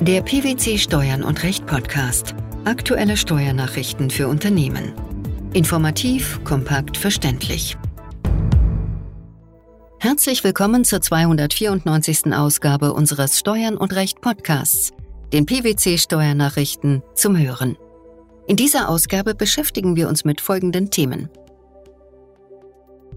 Der PwC Steuern und Recht Podcast. Aktuelle Steuernachrichten für Unternehmen. Informativ, kompakt, verständlich. Herzlich willkommen zur 294. Ausgabe unseres Steuern und Recht Podcasts, den PwC Steuernachrichten zum Hören. In dieser Ausgabe beschäftigen wir uns mit folgenden Themen.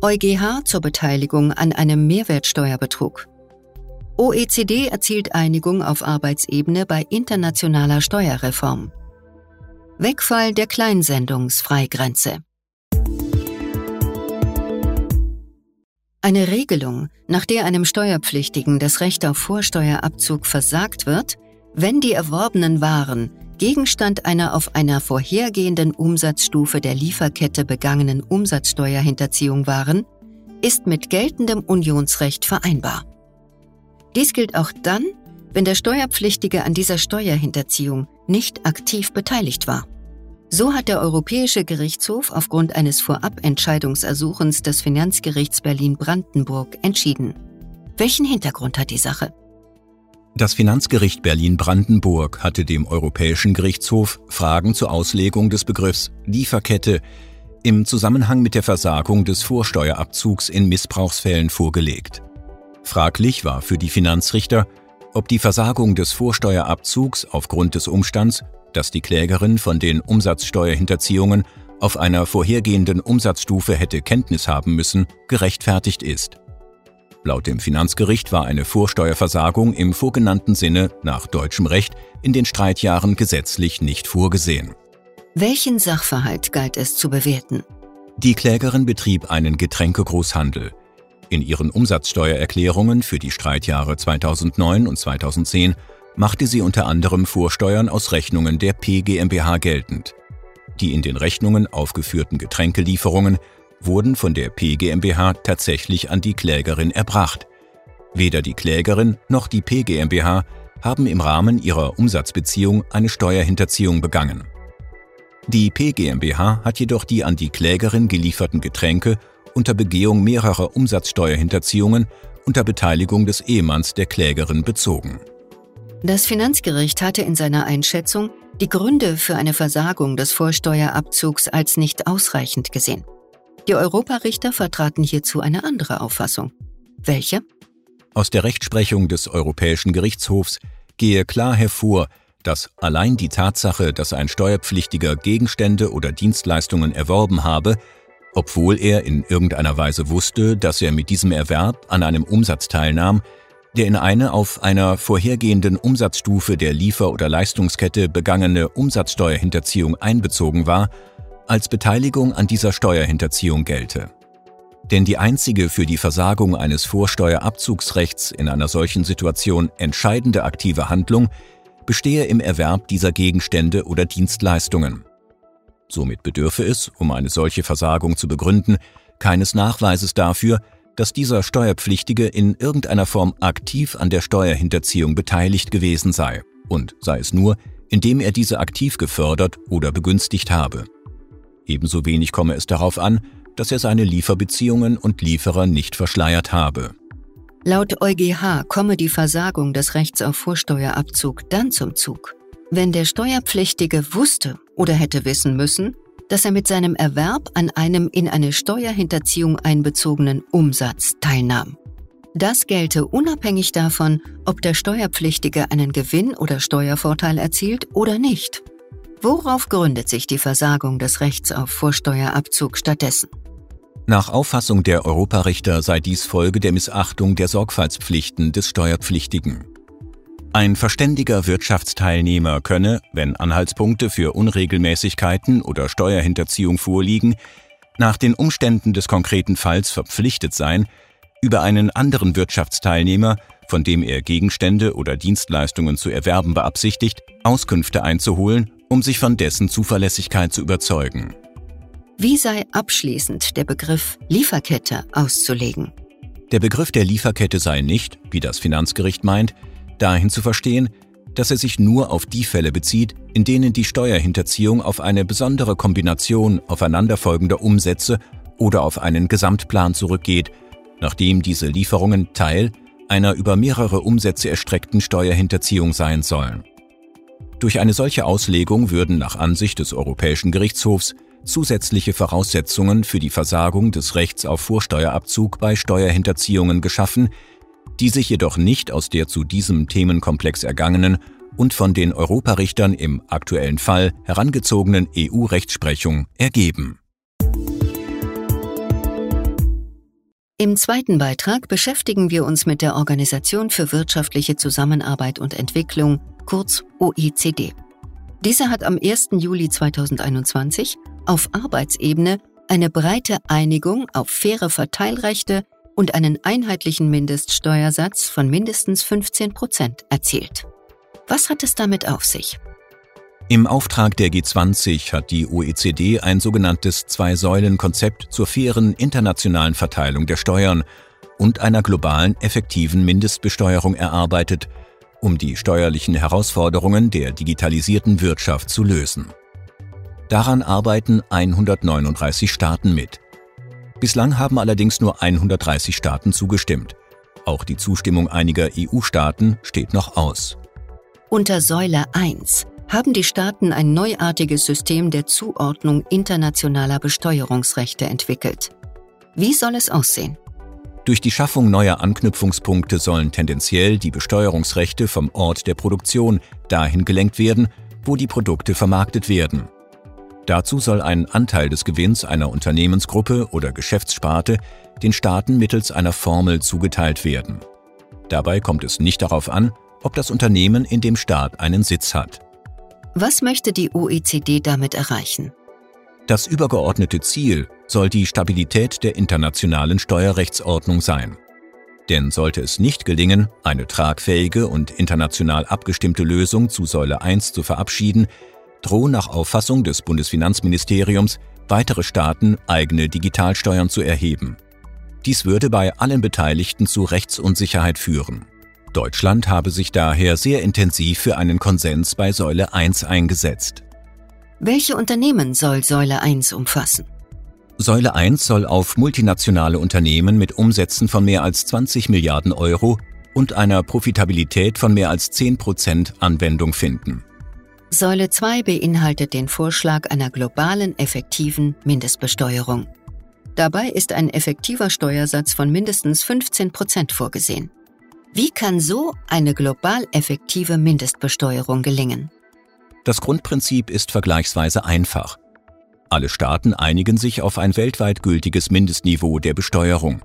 EuGH zur Beteiligung an einem Mehrwertsteuerbetrug. OECD erzielt Einigung auf Arbeitsebene bei internationaler Steuerreform. Wegfall der Kleinsendungsfreigrenze. Eine Regelung, nach der einem Steuerpflichtigen das Recht auf Vorsteuerabzug versagt wird, wenn die erworbenen Waren Gegenstand einer auf einer vorhergehenden Umsatzstufe der Lieferkette begangenen Umsatzsteuerhinterziehung waren, ist mit geltendem Unionsrecht vereinbar. Dies gilt auch dann, wenn der Steuerpflichtige an dieser Steuerhinterziehung nicht aktiv beteiligt war. So hat der Europäische Gerichtshof aufgrund eines Vorabentscheidungsersuchens des Finanzgerichts Berlin-Brandenburg entschieden. Welchen Hintergrund hat die Sache? Das Finanzgericht Berlin-Brandenburg hatte dem Europäischen Gerichtshof Fragen zur Auslegung des Begriffs Lieferkette im Zusammenhang mit der Versagung des Vorsteuerabzugs in Missbrauchsfällen vorgelegt. Fraglich war für die Finanzrichter, ob die Versagung des Vorsteuerabzugs aufgrund des Umstands, dass die Klägerin von den Umsatzsteuerhinterziehungen auf einer vorhergehenden Umsatzstufe hätte Kenntnis haben müssen, gerechtfertigt ist. Laut dem Finanzgericht war eine Vorsteuerversagung im vorgenannten Sinne nach deutschem Recht in den Streitjahren gesetzlich nicht vorgesehen. Welchen Sachverhalt galt es zu bewerten? Die Klägerin betrieb einen Getränkegroßhandel. In ihren Umsatzsteuererklärungen für die Streitjahre 2009 und 2010 machte sie unter anderem Vorsteuern aus Rechnungen der PGMBH geltend. Die in den Rechnungen aufgeführten Getränkelieferungen wurden von der PGMBH tatsächlich an die Klägerin erbracht. Weder die Klägerin noch die PGMBH haben im Rahmen ihrer Umsatzbeziehung eine Steuerhinterziehung begangen. Die PGMBH hat jedoch die an die Klägerin gelieferten Getränke unter Begehung mehrerer Umsatzsteuerhinterziehungen unter Beteiligung des Ehemanns der Klägerin bezogen. Das Finanzgericht hatte in seiner Einschätzung die Gründe für eine Versagung des Vorsteuerabzugs als nicht ausreichend gesehen. Die Europarichter vertraten hierzu eine andere Auffassung. Welche? Aus der Rechtsprechung des Europäischen Gerichtshofs gehe klar hervor, dass allein die Tatsache, dass ein Steuerpflichtiger Gegenstände oder Dienstleistungen erworben habe, obwohl er in irgendeiner Weise wusste, dass er mit diesem Erwerb an einem Umsatz teilnahm, der in eine auf einer vorhergehenden Umsatzstufe der Liefer- oder Leistungskette begangene Umsatzsteuerhinterziehung einbezogen war, als Beteiligung an dieser Steuerhinterziehung gelte. Denn die einzige für die Versagung eines Vorsteuerabzugsrechts in einer solchen Situation entscheidende aktive Handlung bestehe im Erwerb dieser Gegenstände oder Dienstleistungen. Somit bedürfe es, um eine solche Versagung zu begründen, keines Nachweises dafür, dass dieser Steuerpflichtige in irgendeiner Form aktiv an der Steuerhinterziehung beteiligt gewesen sei, und sei es nur, indem er diese aktiv gefördert oder begünstigt habe. Ebenso wenig komme es darauf an, dass er seine Lieferbeziehungen und Lieferer nicht verschleiert habe. Laut EuGH komme die Versagung des Rechts auf Vorsteuerabzug dann zum Zug, wenn der Steuerpflichtige wusste oder hätte wissen müssen, dass er mit seinem Erwerb an einem in eine Steuerhinterziehung einbezogenen Umsatz teilnahm. Das gelte unabhängig davon, ob der Steuerpflichtige einen Gewinn oder Steuervorteil erzielt oder nicht. Worauf gründet sich die Versagung des Rechts auf Vorsteuerabzug stattdessen? Nach Auffassung der Europarichter sei dies Folge der Missachtung der Sorgfaltspflichten des Steuerpflichtigen. Ein verständiger Wirtschaftsteilnehmer könne, wenn Anhaltspunkte für Unregelmäßigkeiten oder Steuerhinterziehung vorliegen, nach den Umständen des konkreten Falls verpflichtet sein, über einen anderen Wirtschaftsteilnehmer, von dem er Gegenstände oder Dienstleistungen zu erwerben beabsichtigt, Auskünfte einzuholen um sich von dessen Zuverlässigkeit zu überzeugen. Wie sei abschließend der Begriff Lieferkette auszulegen? Der Begriff der Lieferkette sei nicht, wie das Finanzgericht meint, dahin zu verstehen, dass er sich nur auf die Fälle bezieht, in denen die Steuerhinterziehung auf eine besondere Kombination aufeinanderfolgender Umsätze oder auf einen Gesamtplan zurückgeht, nachdem diese Lieferungen Teil einer über mehrere Umsätze erstreckten Steuerhinterziehung sein sollen. Durch eine solche Auslegung würden nach Ansicht des Europäischen Gerichtshofs zusätzliche Voraussetzungen für die Versagung des Rechts auf Vorsteuerabzug bei Steuerhinterziehungen geschaffen, die sich jedoch nicht aus der zu diesem Themenkomplex ergangenen und von den Europarichtern im aktuellen Fall herangezogenen EU-Rechtsprechung ergeben. Im zweiten Beitrag beschäftigen wir uns mit der Organisation für wirtschaftliche Zusammenarbeit und Entwicklung, kurz OECD. Diese hat am 1. Juli 2021 auf Arbeitsebene eine breite Einigung auf faire Verteilrechte und einen einheitlichen Mindeststeuersatz von mindestens 15 Prozent erzielt. Was hat es damit auf sich? Im Auftrag der G20 hat die OECD ein sogenanntes Zwei-Säulen-Konzept zur fairen internationalen Verteilung der Steuern und einer globalen effektiven Mindestbesteuerung erarbeitet, um die steuerlichen Herausforderungen der digitalisierten Wirtschaft zu lösen. Daran arbeiten 139 Staaten mit. Bislang haben allerdings nur 130 Staaten zugestimmt. Auch die Zustimmung einiger EU-Staaten steht noch aus. Unter Säule 1 haben die Staaten ein neuartiges System der Zuordnung internationaler Besteuerungsrechte entwickelt. Wie soll es aussehen? Durch die Schaffung neuer Anknüpfungspunkte sollen tendenziell die Besteuerungsrechte vom Ort der Produktion dahin gelenkt werden, wo die Produkte vermarktet werden. Dazu soll ein Anteil des Gewinns einer Unternehmensgruppe oder Geschäftssparte den Staaten mittels einer Formel zugeteilt werden. Dabei kommt es nicht darauf an, ob das Unternehmen in dem Staat einen Sitz hat. Was möchte die OECD damit erreichen? Das übergeordnete Ziel soll die Stabilität der internationalen Steuerrechtsordnung sein. Denn sollte es nicht gelingen, eine tragfähige und international abgestimmte Lösung zu Säule 1 zu verabschieden, drohen nach Auffassung des Bundesfinanzministeriums weitere Staaten eigene Digitalsteuern zu erheben. Dies würde bei allen Beteiligten zu Rechtsunsicherheit führen. Deutschland habe sich daher sehr intensiv für einen Konsens bei Säule 1 eingesetzt. Welche Unternehmen soll Säule 1 umfassen? Säule 1 soll auf multinationale Unternehmen mit Umsätzen von mehr als 20 Milliarden Euro und einer Profitabilität von mehr als 10 Prozent Anwendung finden. Säule 2 beinhaltet den Vorschlag einer globalen effektiven Mindestbesteuerung. Dabei ist ein effektiver Steuersatz von mindestens 15 Prozent vorgesehen. Wie kann so eine global effektive Mindestbesteuerung gelingen? Das Grundprinzip ist vergleichsweise einfach. Alle Staaten einigen sich auf ein weltweit gültiges Mindestniveau der Besteuerung.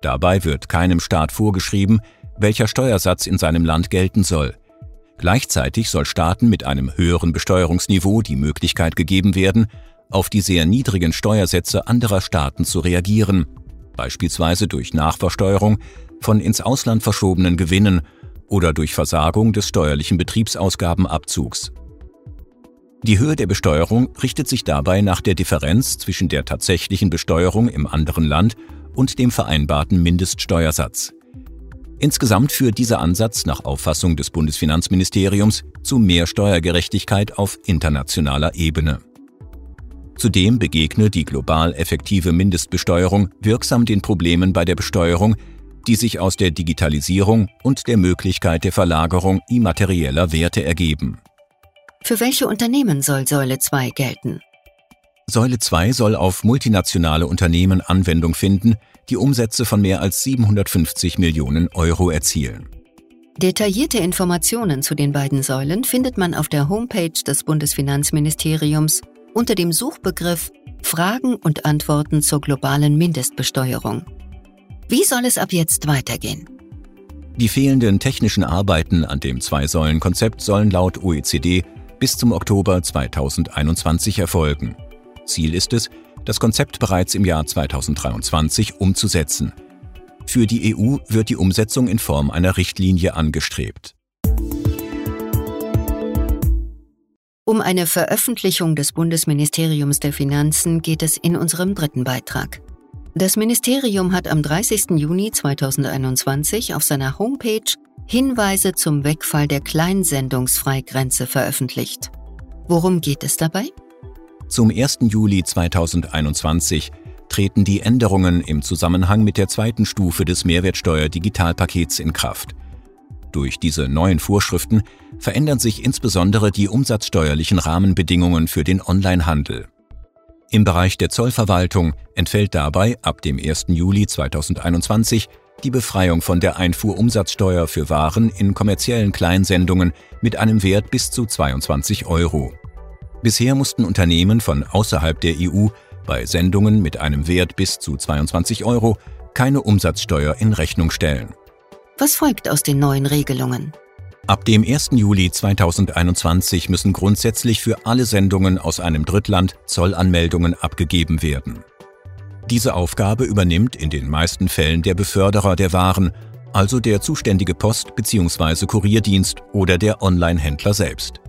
Dabei wird keinem Staat vorgeschrieben, welcher Steuersatz in seinem Land gelten soll. Gleichzeitig soll Staaten mit einem höheren Besteuerungsniveau die Möglichkeit gegeben werden, auf die sehr niedrigen Steuersätze anderer Staaten zu reagieren, beispielsweise durch Nachversteuerung von ins Ausland verschobenen Gewinnen oder durch Versagung des steuerlichen Betriebsausgabenabzugs. Die Höhe der Besteuerung richtet sich dabei nach der Differenz zwischen der tatsächlichen Besteuerung im anderen Land und dem vereinbarten Mindeststeuersatz. Insgesamt führt dieser Ansatz nach Auffassung des Bundesfinanzministeriums zu mehr Steuergerechtigkeit auf internationaler Ebene. Zudem begegne die global effektive Mindestbesteuerung wirksam den Problemen bei der Besteuerung, die sich aus der Digitalisierung und der Möglichkeit der Verlagerung immaterieller Werte ergeben. Für welche Unternehmen soll Säule 2 gelten? Säule 2 soll auf multinationale Unternehmen Anwendung finden, die Umsätze von mehr als 750 Millionen Euro erzielen. Detaillierte Informationen zu den beiden Säulen findet man auf der Homepage des Bundesfinanzministeriums unter dem Suchbegriff Fragen und Antworten zur globalen Mindestbesteuerung. Wie soll es ab jetzt weitergehen? Die fehlenden technischen Arbeiten an dem Zwei-Säulen-Konzept sollen laut OECD bis zum Oktober 2021 erfolgen. Ziel ist es, das Konzept bereits im Jahr 2023 umzusetzen. Für die EU wird die Umsetzung in Form einer Richtlinie angestrebt. Um eine Veröffentlichung des Bundesministeriums der Finanzen geht es in unserem dritten Beitrag. Das Ministerium hat am 30. Juni 2021 auf seiner Homepage Hinweise zum Wegfall der Kleinsendungsfreigrenze veröffentlicht. Worum geht es dabei? Zum 1. Juli 2021 treten die Änderungen im Zusammenhang mit der zweiten Stufe des Mehrwertsteuer-Digitalpakets in Kraft. Durch diese neuen Vorschriften verändern sich insbesondere die umsatzsteuerlichen Rahmenbedingungen für den Onlinehandel. Im Bereich der Zollverwaltung entfällt dabei ab dem 1. Juli 2021 die Befreiung von der Einfuhrumsatzsteuer für Waren in kommerziellen Kleinsendungen mit einem Wert bis zu 22 Euro. Bisher mussten Unternehmen von außerhalb der EU bei Sendungen mit einem Wert bis zu 22 Euro keine Umsatzsteuer in Rechnung stellen. Was folgt aus den neuen Regelungen? Ab dem 1. Juli 2021 müssen grundsätzlich für alle Sendungen aus einem Drittland Zollanmeldungen abgegeben werden. Diese Aufgabe übernimmt in den meisten Fällen der Beförderer der Waren, also der zuständige Post- bzw. Kurierdienst oder der Online-Händler selbst.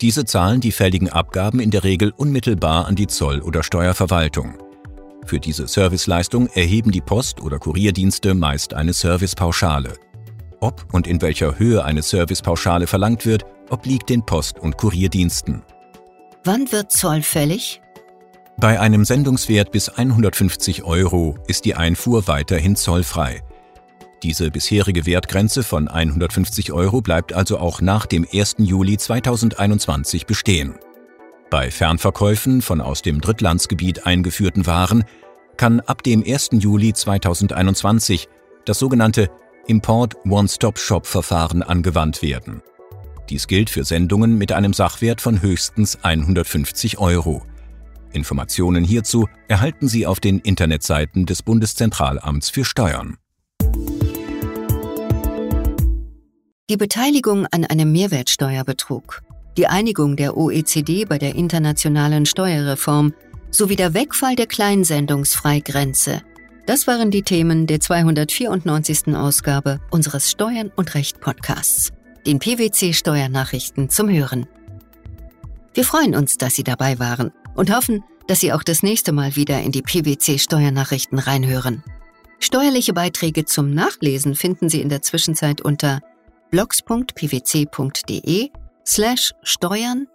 Diese zahlen die fälligen Abgaben in der Regel unmittelbar an die Zoll- oder Steuerverwaltung. Für diese Serviceleistung erheben die Post- oder Kurierdienste meist eine Servicepauschale. Ob und in welcher Höhe eine Servicepauschale verlangt wird, obliegt den Post- und Kurierdiensten. Wann wird Zoll fällig? Bei einem Sendungswert bis 150 Euro ist die Einfuhr weiterhin zollfrei. Diese bisherige Wertgrenze von 150 Euro bleibt also auch nach dem 1. Juli 2021 bestehen. Bei Fernverkäufen von aus dem Drittlandsgebiet eingeführten Waren kann ab dem 1. Juli 2021 das sogenannte Import One-Stop-Shop-Verfahren angewandt werden. Dies gilt für Sendungen mit einem Sachwert von höchstens 150 Euro. Informationen hierzu erhalten Sie auf den Internetseiten des Bundeszentralamts für Steuern. Die Beteiligung an einem Mehrwertsteuerbetrug die Einigung der OECD bei der internationalen Steuerreform sowie der Wegfall der Kleinsendungsfreigrenze. Das waren die Themen der 294. Ausgabe unseres Steuern und Recht Podcasts, den PwC Steuernachrichten zum Hören. Wir freuen uns, dass Sie dabei waren und hoffen, dass Sie auch das nächste Mal wieder in die PwC Steuernachrichten reinhören. Steuerliche Beiträge zum Nachlesen finden Sie in der Zwischenzeit unter blogs.pwc.de slash steuern